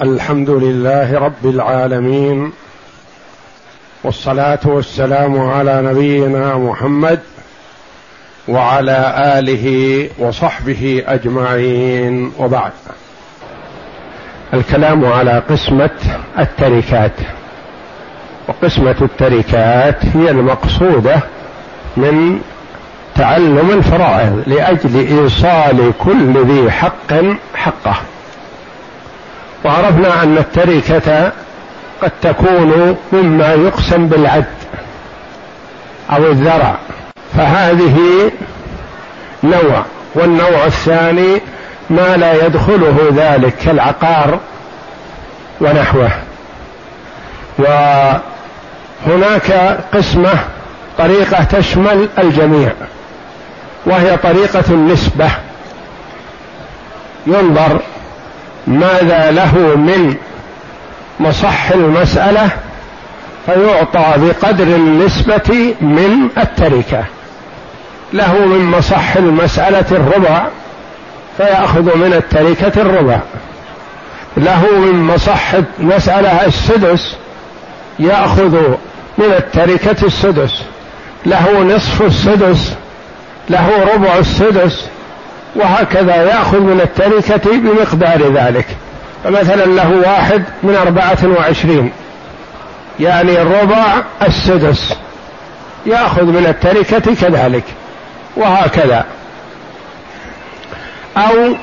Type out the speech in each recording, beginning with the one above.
الحمد لله رب العالمين والصلاة والسلام على نبينا محمد وعلى آله وصحبه أجمعين وبعد. الكلام على قسمة التركات. وقسمة التركات هي المقصودة من تعلم الفرائض لأجل إيصال كل ذي حق حقه. وعرفنا أن التركة قد تكون مما يقسم بالعد أو الذرع. فهذه نوع والنوع الثاني ما لا يدخله ذلك كالعقار ونحوه. وهناك قسمة طريقة تشمل الجميع وهي طريقة النسبة. ينظر ماذا له من مصح المسألة فيعطى بقدر النسبة من التركة. له من مصح المسألة الربع فيأخذ من التركة الربع. له من مصح المسألة السدس يأخذ من التركة السدس. له نصف السدس له ربع السدس وهكذا يأخذ من التركة بمقدار ذلك. فمثلا له واحد من أربعة وعشرين. يعني الربع السدس. يأخذ من التركة كذلك. وهكذا. أو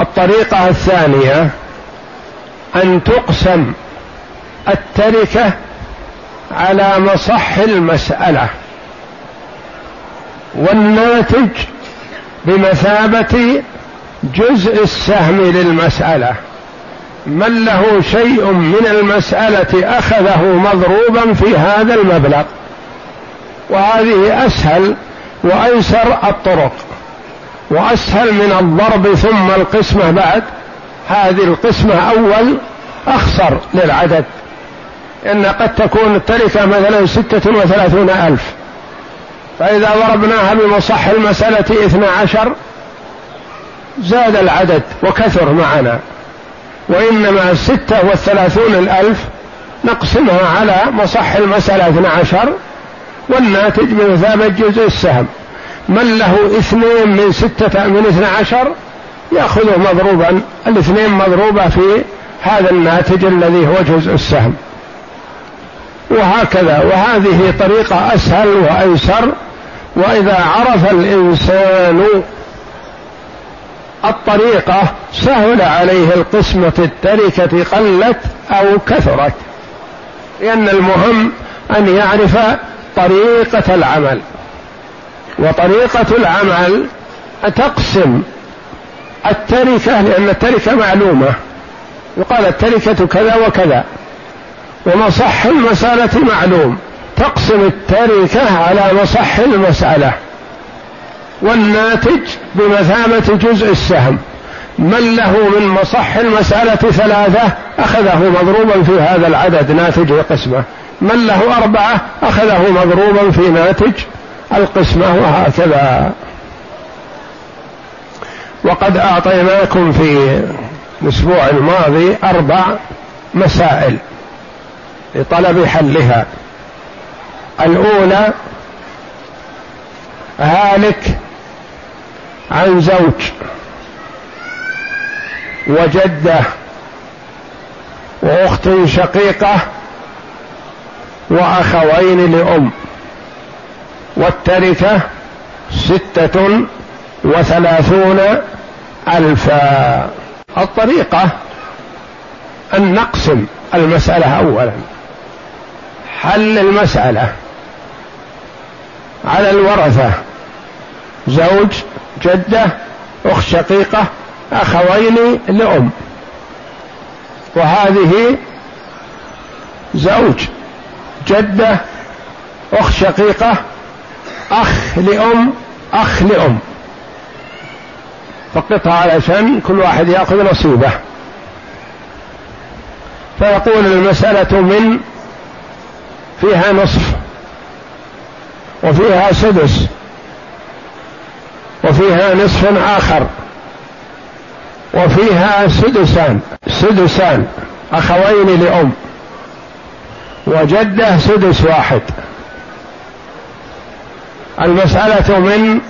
الطريقة الثانية. أن تقسم التركة على مصح المسألة. والناتج بمثابة جزء السهم للمسألة. من له شيء من المسألة أخذه مضروبا في هذا المبلغ. وهذه أسهل وأيسر الطرق. وأسهل من الضرب ثم القسمة بعد. هذه القسمة أول أخسر للعدد. إن قد تكون التركة مثلا ستة وثلاثون ألف. فإذا ضربناها بمصح المسألة اثنا عشر زاد العدد وكثر معنا. وإنما ستة والثلاثون الألف نقسمها على مصح المسألة اثنا عشر والناتج بمثابة جزء السهم. من له اثنين من ستة من اثنا عشر يأخذه مضروبا الاثنين مضروبة في هذا الناتج الذي هو جزء السهم. وهكذا وهذه طريقة أسهل وأيسر وإذا عرف الإنسان الطريقة سهل عليه القسمة التركة قلت أو كثرت. لأن المهم أن يعرف طريقة العمل. وطريقة العمل تقسم التركة لأن التركة معلومة. يقال التركة كذا وكذا. ومصح المسألة معلوم. تقسم التركة على مصح المسألة. والناتج بمثابة جزء السهم. من له من مصح المسألة ثلاثة أخذه مضروبا في هذا العدد ناتج القسمة من له أربعة أخذه مضروبا في ناتج القسمة وهكذا. وقد أعطيناكم في الأسبوع الماضي أربع مسائل لطلب حلها. الأولى هالك عن زوج وجدة وأخت شقيقة وأخوين لأم والتركة ستة وثلاثون ألفا. الطريقة أن نقسم المسألة أولا. حل المسألة. على الورثة. زوج جدة أخت شقيقة أخوين لأم. وهذه زوج جدة أخت شقيقة أخ لأم أخ لأم. فقطها علشان كل واحد يأخذ نصيبه. فيقول المسألة من فيها نصف. وفيها سدس. وفيها نصف آخر. وفيها سدسان. سدسان. أخوين لأم. وجدة سدس واحد. المسألة من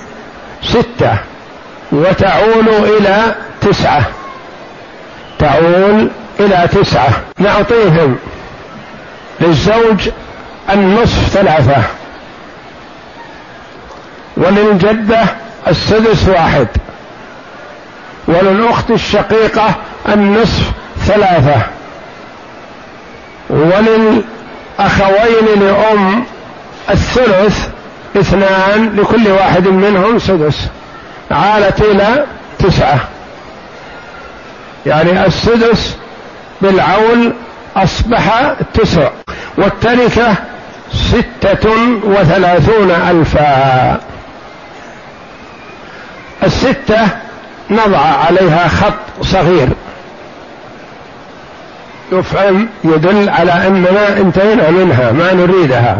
ستة. وتعول إلى تسعة. تعول إلى تسعة. نعطيهم للزوج النصف ثلاثة. وللجدة السدس واحد. وللأخت الشقيقة النصف ثلاثة. وللأخوين لأم الثلث اثنان لكل واحد منهم سدس. عالت إلى تسعة. يعني السدس بالعول أصبح تسع. والتركة ستة وثلاثون ألفا. الستة نضع عليها خط صغير. يفهم يدل على أننا انتهينا منها ما نريدها.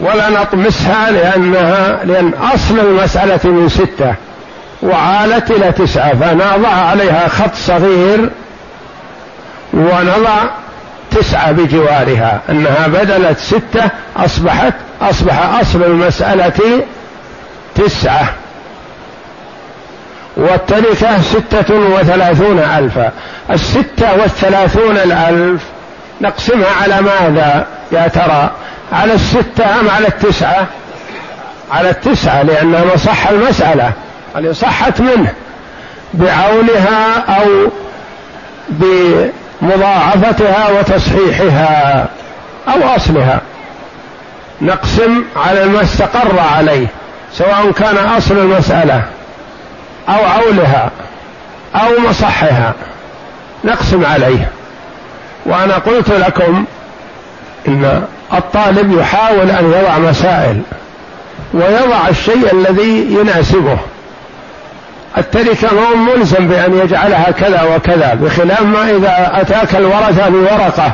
ولا نطمسها لأنها لأن أصل المسألة من ستة وعالت إلى تسعة فنضع عليها خط صغير ونضع تسعة بجوارها. أنها بدلت ستة أصبحت أصبح أصل المسألة تسعة. والتركة ستة وثلاثون ألفا. الستة والثلاثون الألف نقسمها على ماذا يا ترى؟ على الستة أم على التسعة؟ على التسعة لأنها مصح المسألة. اللي صحت منه. بعونها أو بمضاعفتها وتصحيحها أو أصلها. نقسم على ما استقر عليه سواء كان أصل المسألة أو عولها أو مصحها. نقسم عليه. وأنا قلت لكم إن الطالب يحاول أن يضع مسائل ويضع الشيء الذي يناسبه. التركة ما ملزم بأن يجعلها كذا وكذا بخلاف ما إذا أتاك الورثة بورقة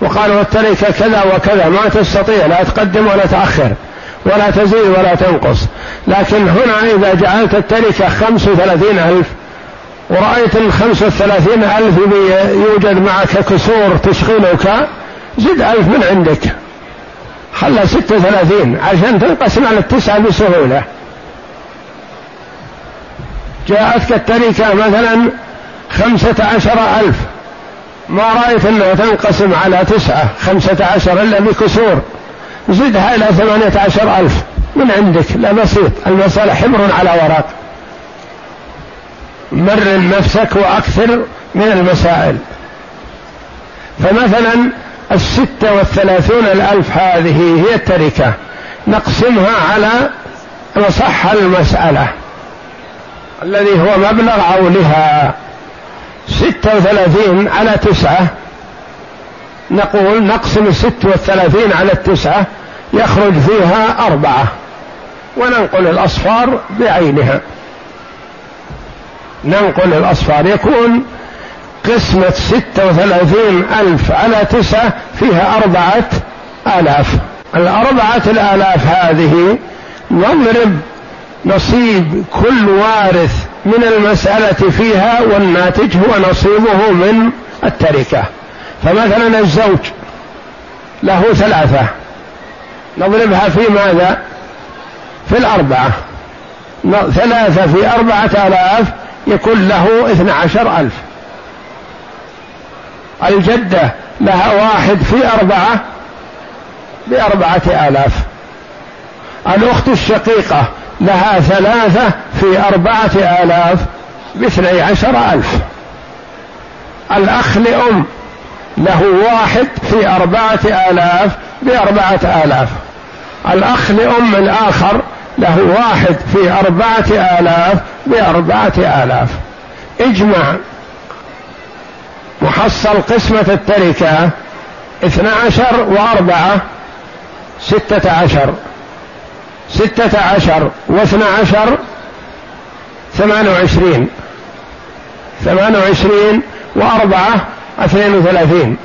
وقالوا التركة كذا وكذا ما تستطيع لا تقدم ولا تأخر. ولا تزيد ولا تنقص. لكن هنا إذا جعلت التركة خمس وثلاثين ألف ورأيت الخمس والثلاثين ألف يوجد معك كسور تشغلك زد ألف من عندك. خلى ستة وثلاثين عشان تنقسم على التسعة بسهولة. جاءتك التركة مثلا خمسة عشر ألف. ما رأيت أنها تنقسم على تسعة خمسة عشر إلا بكسور. زدها إلى ثمانية عشر ألف. من عندك؟ لا بسيط. المسألة حبر على ورق مر نفسك وأكثر من المسائل. فمثلا الستة والثلاثون الألف هذه هي التركة. نقسمها على مصح المسألة. الذي هو مبلغ عولها. ستة وثلاثين على تسعة. نقول نقسم الست والثلاثين على التسعة يخرج فيها أربعة وننقل الأصفار بعينها. ننقل الأصفار. يكون قسمة ستة وثلاثين ألف على تسعة فيها أربعة آلاف. الأربعة الآلاف هذه نضرب نصيب كل وارث من المسألة فيها والناتج هو نصيبه من التركة. فمثلا الزوج له ثلاثة نضربها في ماذا؟ في الأربعة. ثلاثة في أربعة آلاف يكون له اثنى عشر ألف. الجدة لها واحد في أربعة بأربعة آلاف. الأخت الشقيقة لها ثلاثة في أربعة آلاف باثني عشر ألف. الأخ لأم له واحد في أربعة آلاف بأربعة آلاف. الأخ لأم الآخر له واحد في أربعة آلاف بأربعة آلاف. اجمع. محصل قسمة التركة اثنى عشر وأربعة ستة عشر. ستة عشر واثنى عشر ثمان وعشرين. ثمان وعشرين وأربعة اثنين وثلاثين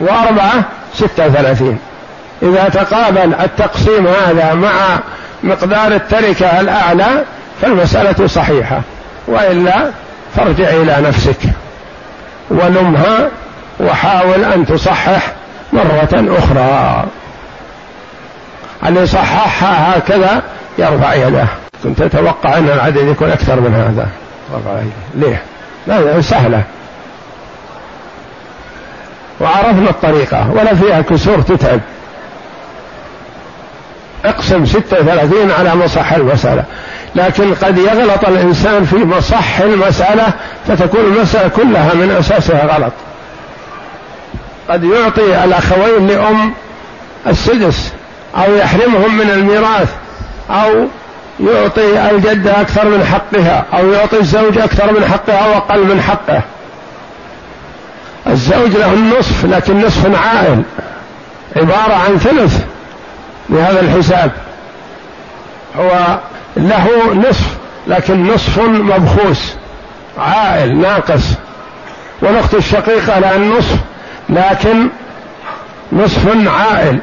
وأربعة ستة وثلاثين. إذا تقابل التقسيم هذا مع مقدار التركة الأعلى فالمسألة صحيحة وإلا فارجع إلى نفسك ولمها وحاول أن تصحح مرة أخرى. اللي صححها هكذا يرفع يده. كنت أتوقع أن العدد يكون أكثر من هذا. ليه؟ لا سهلة. وعرفنا الطريقة ولا فيها كسور تتعب. اقسم ستة وثلاثين على مصح المسألة. لكن قد يغلط الإنسان في مصح المسألة فتكون المسألة كلها من أساسها غلط. قد يعطي الأخوين لأم السدس أو يحرمهم من الميراث أو يعطي الجدة أكثر من حقها أو يعطي الزوج أكثر من حقها أو أقل من حقه. الزوج له النصف لكن نصف عائل. عبارة عن ثلث بهذا الحساب. هو له نصف لكن نصف مبخوس عائل ناقص. والأخت الشقيقة لها النصف لكن نصف عائل.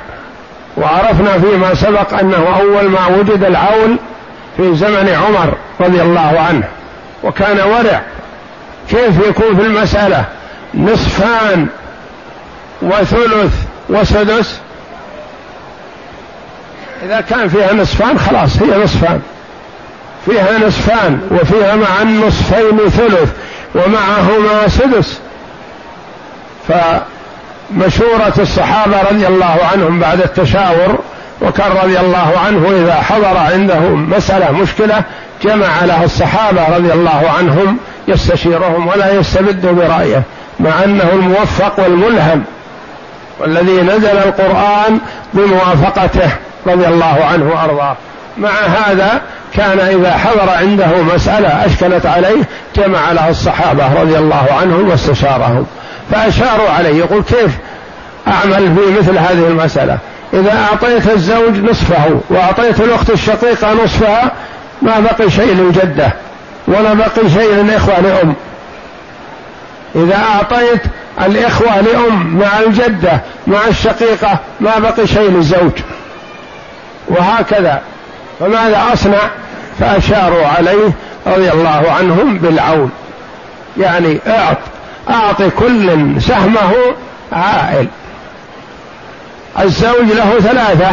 وعرفنا فيما سبق أنه أول ما وجد العول في زمن عمر رضي الله عنه وكان ورع. كيف يكون في المسألة؟ نصفان وثلث وسدس. إذا كان فيها نصفان خلاص هي نصفان. فيها نصفان وفيها مع النصفين ثلث ومعهما سدس. فمشورة الصحابة رضي الله عنهم بعد التشاور وكان رضي الله عنه إذا حضر عنده مسألة مشكلة جمع له الصحابة رضي الله عنهم يستشيرهم ولا يستبد برأيه. مع أنه الموفق والملهم والذي نزل القرآن بموافقته رضي الله عنه وأرضاه. مع هذا كان إذا حضر عنده مسألة أشكلت عليه جمع له الصحابة رضي الله عنهم واستشارهم. فأشاروا عليه يقول كيف أعمل في مثل هذه المسألة؟ إذا أعطيت الزوج نصفه وأعطيت الأخت الشقيقة نصفها ما بقي شيء للجدة ولا بقي شيء للإخوة لأم. إذا أعطيت الإخوة لأم مع الجدة مع الشقيقة ما بقي شيء للزوج. وهكذا. فماذا أصنع؟ فأشاروا عليه رضي الله عنهم بالعون. يعني أعط أعطي كل سهمه عائل. الزوج له ثلاثة.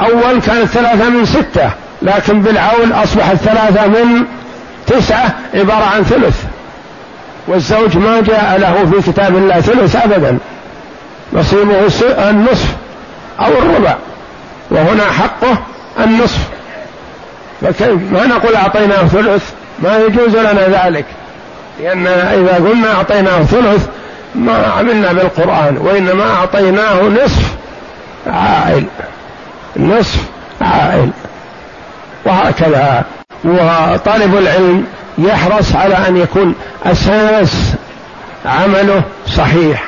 أول كانت ثلاثة من ستة لكن بالعون أصبحت ثلاثة من تسعة عبارة عن ثلث. والزوج ما جاء له في كتاب الله ثلث أبدا. نصيبه النصف أو الربع. وهنا حقه النصف. فكيف؟ ما نقول أعطيناه ثلث. ما يجوز لنا ذلك. لأن إذا قلنا أعطيناه ثلث ما عملنا بالقرآن وإنما أعطيناه نصف عائل. نصف عائل. وهكذا. وطالب العلم يحرص على أن يكون أساس عمله صحيح.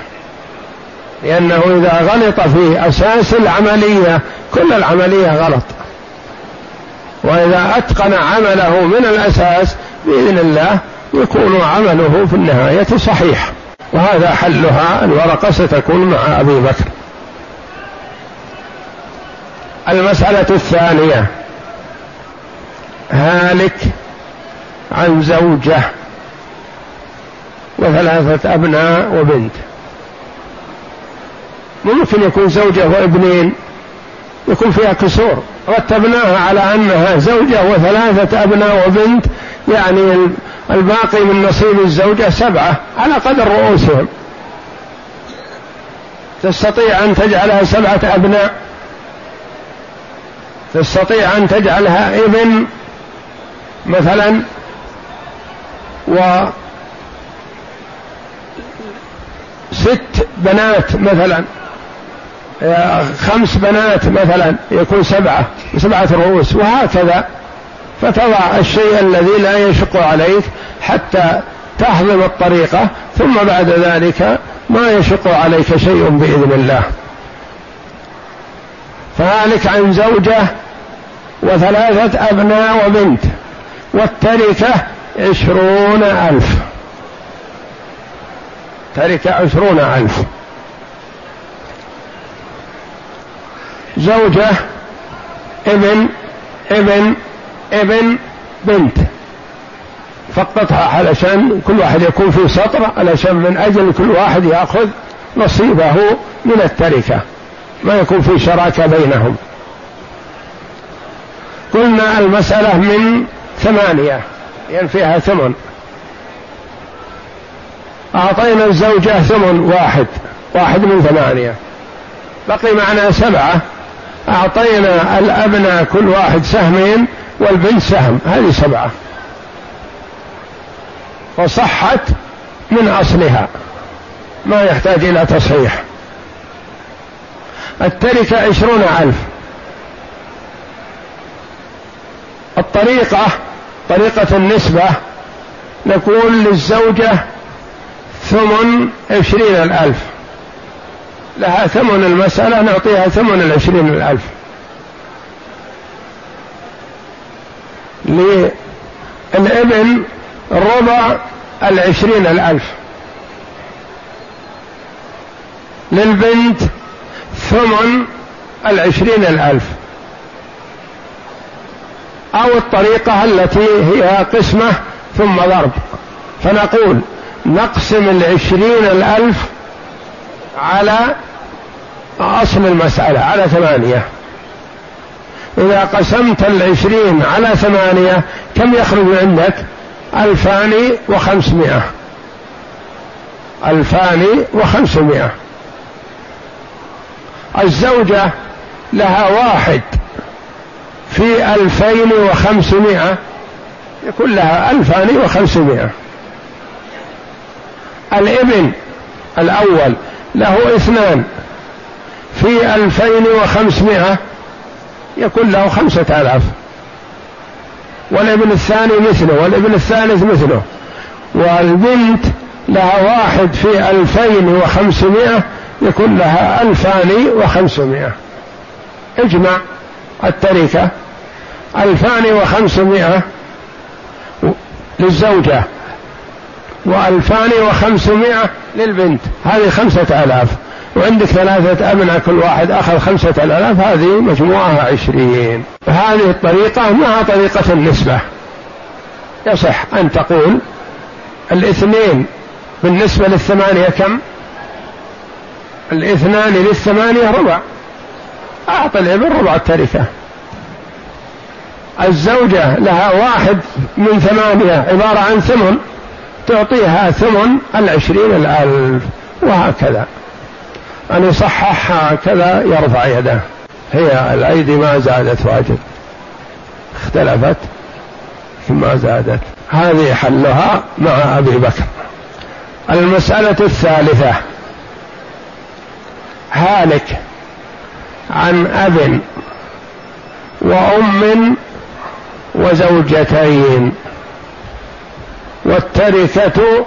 لأنه إذا غلط في أساس العملية كل العملية غلط. وإذا أتقن عمله من الأساس بإذن الله يكون عمله في النهاية صحيح. وهذا حلها الورقة ستكون مع أبي بكر. المسألة الثانية هالك عن زوجة وثلاثة أبناء وبنت. ممكن يكون زوجة وابنين يكون فيها كسور رتبناها على أنها زوجة وثلاثة أبناء وبنت يعني الباقي من نصيب الزوجة سبعة على قدر رؤوسهم. تستطيع أن تجعلها سبعة أبناء. تستطيع أن تجعلها ابن مثلا و ست بنات مثلا. خمس بنات مثلا يكون سبعة سبعة رؤوس وهكذا. فتضع الشيء الذي لا يشق عليك حتى تهضم الطريقة ثم بعد ذلك ما يشق عليك شيء بإذن الله. فهالك عن زوجة وثلاثة أبناء وبنت والتركة عشرون ألف. تركة عشرون ألف. زوجة ابن ابن ابن بنت. فقطها علشان كل واحد يكون في سطر علشان من أجل كل واحد يأخذ نصيبه من التركة. ما يكون في شراكة بينهم. قلنا المسألة من ثمانية. يعني فيها ثمن. أعطينا الزوجة ثمن واحد واحد من ثمانية. بقي معنا سبعة. أعطينا الأبناء كل واحد سهمين والبنت سهم هذه سبعة. وصحت من أصلها ما يحتاج إلى تصحيح. التركة عشرون ألف. الطريقة طريقة النسبة نقول للزوجة ثمن عشرين الألف. لها ثمن المسألة نعطيها ثمن العشرين الألف. للإبن ربع العشرين الألف. للبنت ثمن العشرين الألف. أو الطريقة التي هي قسمة ثم ضرب. فنقول نقسم العشرين الألف على أصل المسألة على ثمانية. إذا قسمت العشرين على ثمانية كم يخرج عندك؟ ألفان وخمسمائة. ألفان وخمسمائة. الزوجة لها واحد. في ألفين وخمسمائة يكون لها ألفان وخمسمائة. الابن الأول له اثنان في ألفين وخمسمائة يكون له خمسة آلاف. والابن الثاني مثله والابن الثالث مثله. والبنت لها واحد في ألفين وخمسمائة يكون لها ألفان وخمسمائة. اجمع التركة. ألفان وخمسمائة للزوجة وألفان وخمسمائة للبنت. هذه خمسة آلاف. وعندك ثلاثة أبناء كل واحد أخذ خمسة آلاف. هذه مجموعها عشرين. هذه الطريقة مع طريقة النسبة. يصح أن تقول الاثنين بالنسبة للثمانية كم؟ الاثنان للثمانية ربع. أعطى الابن ربع التركة. الزوجة لها واحد من ثمانية عبارة عن ثمن تعطيها ثمن العشرين الألف وهكذا. أن يصحح كذا يرفع يده. هي الأيدي ما زادت واجب اختلفت ما زادت. هذه حلها مع أبي بكر. المسألة الثالثة. هالك عن أب وأم وزوجتين والتركة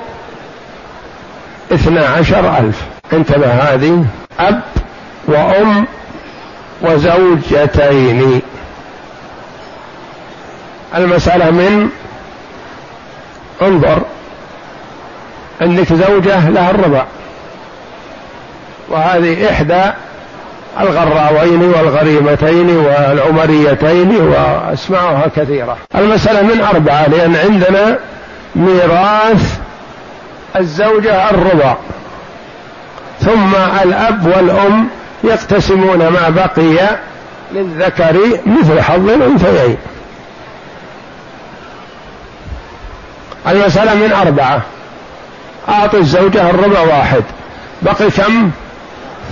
اثنا عشر ألف. انتبه هذه أب وأم وزوجتين. المسألة من انظر عندك زوجة لها الربع وهذه إحدى الغراوين والغريمتين والعمريتين وأسماؤها كثيرة. المسألة من أربعة لأن عندنا ميراث الزوجة الربع ثم الأب والأم يقتسمون ما بقي للذكر مثل حظ الأنثيين. المسألة من أربعة أعطي الزوجة الربع واحد بقي كم؟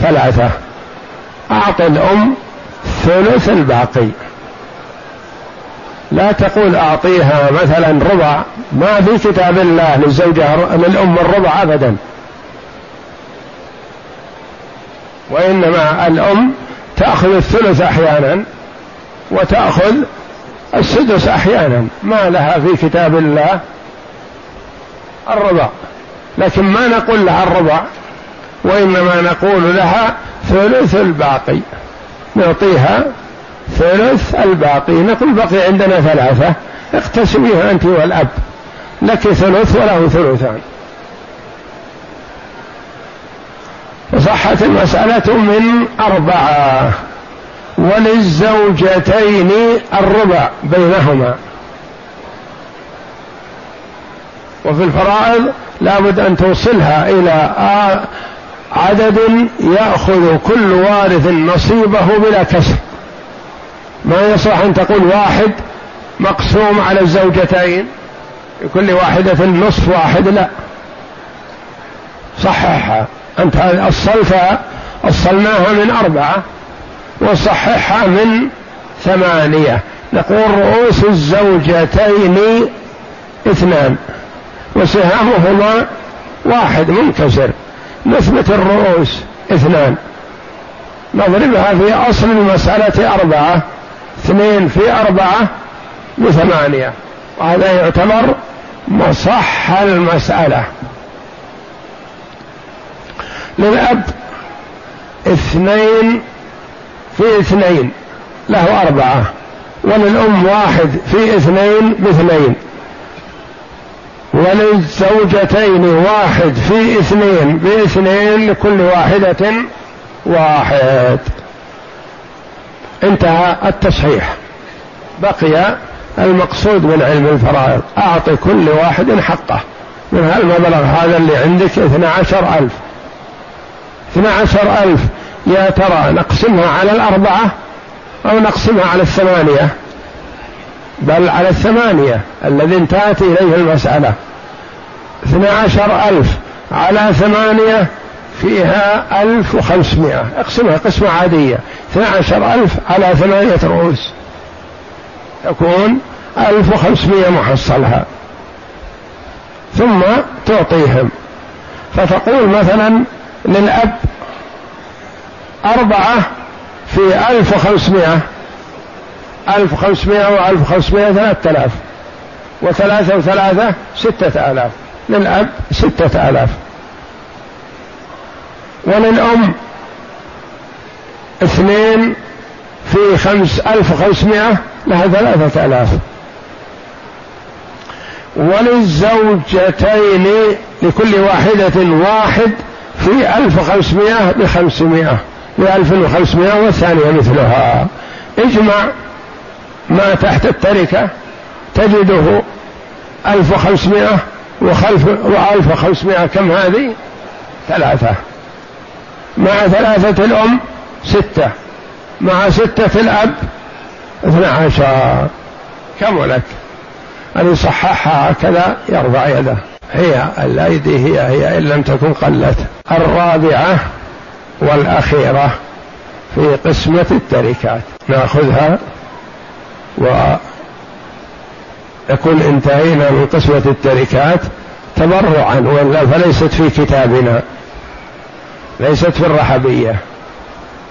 ثلاثة. أعطي الأم ثلث الباقي. لا تقول أعطيها مثلا ربع. ما في كتاب الله للزوجة للأم الربع أبدا. وإنما الأم تأخذ الثلث أحيانا وتأخذ السدس أحيانا. ما لها في كتاب الله الربع. لكن ما نقول لها الربع. وإنما نقول لها ثلث الباقي. نعطيها ثلث الباقي. نقول بقي عندنا ثلاثة. اقتسميها أنت والأب. لك ثلث وله ثلثان. فصحت المسألة من أربعة. وللزوجتين الربع بينهما. وفي الفرائض لابد أن توصلها إلى عدد يأخذ كل وارث نصيبه بلا كسر ما يصح أن تقول واحد مقسوم على الزوجتين؟ لكل واحدة نصف واحد لا. صححها أنت أصلتها أصلناها من أربعة وصححها من ثمانية. نقول رؤوس الزوجتين اثنان وسهامهما واحد منكسر. نثبت الرؤوس اثنان. نضربها في أصل المسألة أربعة اثنين في أربعة بثمانية. وهذا يعتبر مصح المسألة. للأب اثنين في اثنين له أربعة. وللأم واحد في اثنين باثنين. وللزوجتين واحد في اثنين باثنين لكل واحدة واحد. انتهى التصحيح. بقي المقصود من علم الفرائض. أعطي كل واحد حقه. من هالمبلغ هذا اللي عندك؟ اثنى عشر ألف. اثنى عشر ألف. يا ترى نقسمها على الأربعة أو نقسمها على الثمانية؟ بل على الثمانية الذي انتهت إليه المسألة. اثنى عشر ألف على ثمانية فيها ألف وخمسمائة. اقسمها قسمة عادية. اثنى عشر ألف على ثمانية رؤوس. تكون ألف وخمسمائة محصلها. ثم تعطيهم. فتقول مثلا للأب أربعة في ألف وخمسمائة. ألف وخمسمائة وألف وخمسمائة ثلاثة آلاف وثلاثة وثلاثة ستة آلاف للأب ستة آلاف وللأم اثنين في خمس ألف وخمسمائة لها ثلاثة آلاف وللزوجتين لكل واحدة واحد في ألف وخمسمائة بخمسمائة بألف وخمسمائة والثانية مثلها. اجمع ما تحت التركة تجده ألف وخمسمائة وخلف وألف وخمسمائة كم هذه؟ ثلاثة. مع ثلاثة الأم ستة. مع ستة الأب اثنى عشر. كملت أن يصححها هكذا يرفع يده. هي الأيدي هي هي إن لم تكن قلت. الرابعة والأخيرة في قسمة التركات. نأخذها. ونكون انتهينا من قسمة التركات تبرعا وإلا فليست في كتابنا ليست في الرحبية.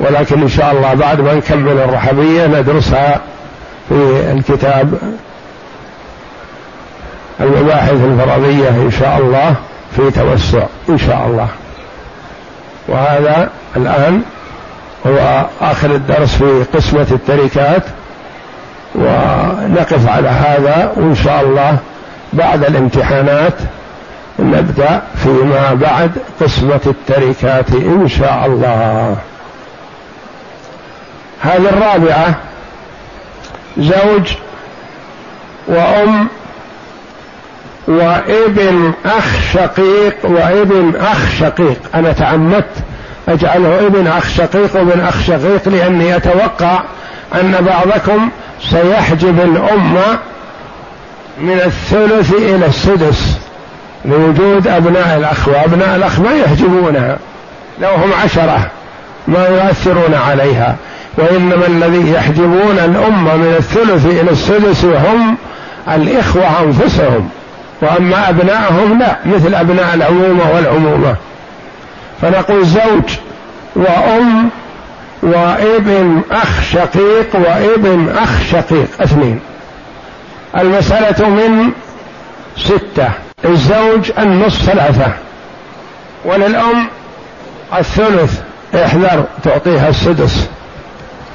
ولكن إن شاء الله بعد ما نكمل الرحبية ندرسها في الكتاب المباحث الفرضية إن شاء الله في توسع إن شاء الله. وهذا الآن هو آخر الدرس في قسمة التركات. ونقف على هذا وإن شاء الله بعد الامتحانات نبدأ فيما بعد قسمة التركات إن شاء الله. هذه الرابعة زوج وأم وابن أخ شقيق وابن أخ شقيق. أنا تعمدت أجعله ابن أخ شقيق وابن أخ شقيق لأني أتوقع أن بعضكم سيحجب الأمة من الثلث إلى السدس لوجود أبناء الأخ وأبناء الأخ ما يحجبونها لو هم عشرة ما يؤثرون عليها. وإنما الذي يحجبون الأمة من الثلث إلى السدس هم الإخوة أنفسهم. وأما أبنائهم لا مثل أبناء العمومة والعمومة. فنقول زوج وأم وابن أخ شقيق وابن أخ شقيق. اثنين. المسألة من ستة. الزوج النصف ثلاثة وللأم الثلث. احذر تعطيها السدس.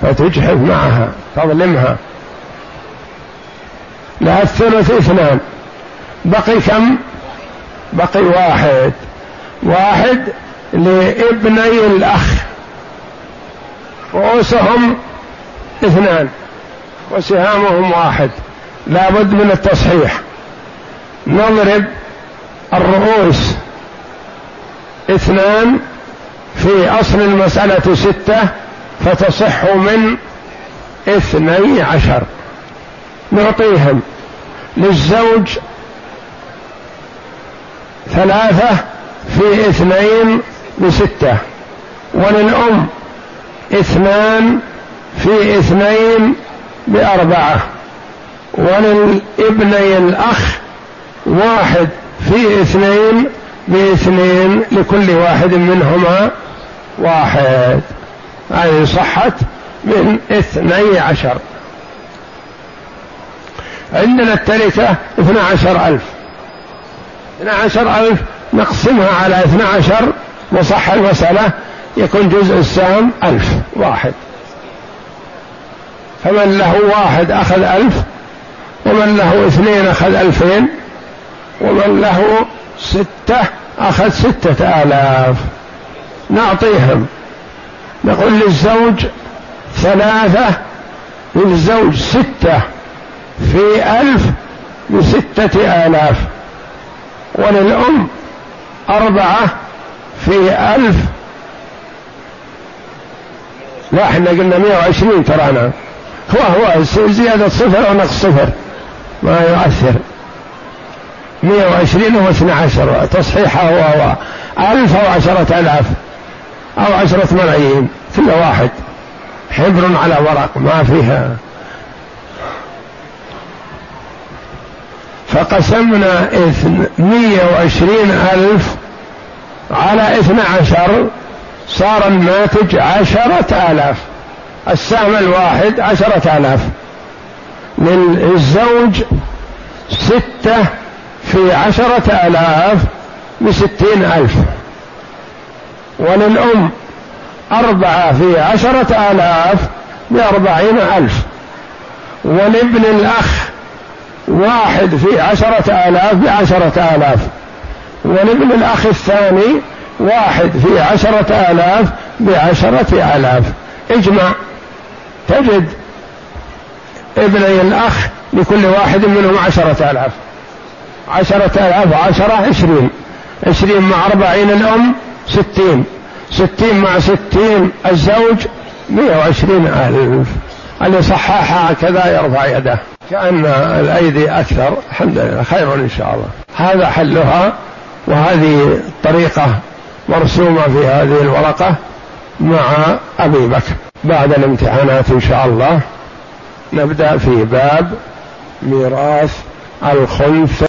فتجحف معها تظلمها. لها الثلث اثنان. بقي كم؟ بقي واحد. واحد لابني الأخ. رؤوسهم اثنان وسهامهم واحد. لا بد من التصحيح. نضرب الرؤوس اثنان في أصل المسألة ستة فتصح من اثني عشر. نعطيهم للزوج ثلاثة في اثنين بستة. وللأم اثنان في اثنين بأربعة. وللابني الأخ واحد في اثنين باثنين لكل واحد منهما واحد. هذه صحت من اثني عشر. عندنا التركة اثنى عشر ألف. اثنى عشر ألف نقسمها على اثنى عشر وصح المسألة يكون جزء السهم ألف واحد. فمن له واحد أخذ ألف ومن له اثنين أخذ ألفين ومن له ستة أخذ ستة آلاف. نعطيهم. نقول للزوج ثلاثة للزوج ستة في ألف بستة آلاف. وللأم أربعة في ألف لا إحنا قلنا 120 ترانا. هو هو زيادة صفر أو نقص صفر. ما يؤثر. 120 و 12 تصحيحه هو ألف أو عشرة ألاف أو عشرة ملايين. كل واحد. حبر على ورق ما فيها. فقسمنا مية وعشرين ألف على اثنى عشر. صار الناتج عشرة آلاف. السهم الواحد عشرة آلاف. للزوج ستة في عشرة آلاف بستين ألف. وللأم أربعة في عشرة آلاف بأربعين ألف. ولابن الأخ واحد في عشرة آلاف بعشرة آلاف. ولابن الأخ الثاني واحد في عشرة آلاف بعشرة آلاف. اجمع. تجد ابني الأخ لكل واحد منهم عشرة آلاف. عشرة آلاف عشرة عشرين. عشرين مع أربعين الأم ستين. ستين مع ستين الزوج مئة وعشرين ألف. اللي صححها كذا يرفع يده. كأن الأيدي أكثر. الحمد لله. خير إن شاء الله. هذا حلها. وهذه طريقة. مرسومة في هذه الورقة مع أبي بكر. بعد الامتحانات إن شاء الله نبدأ في باب ميراث الخلف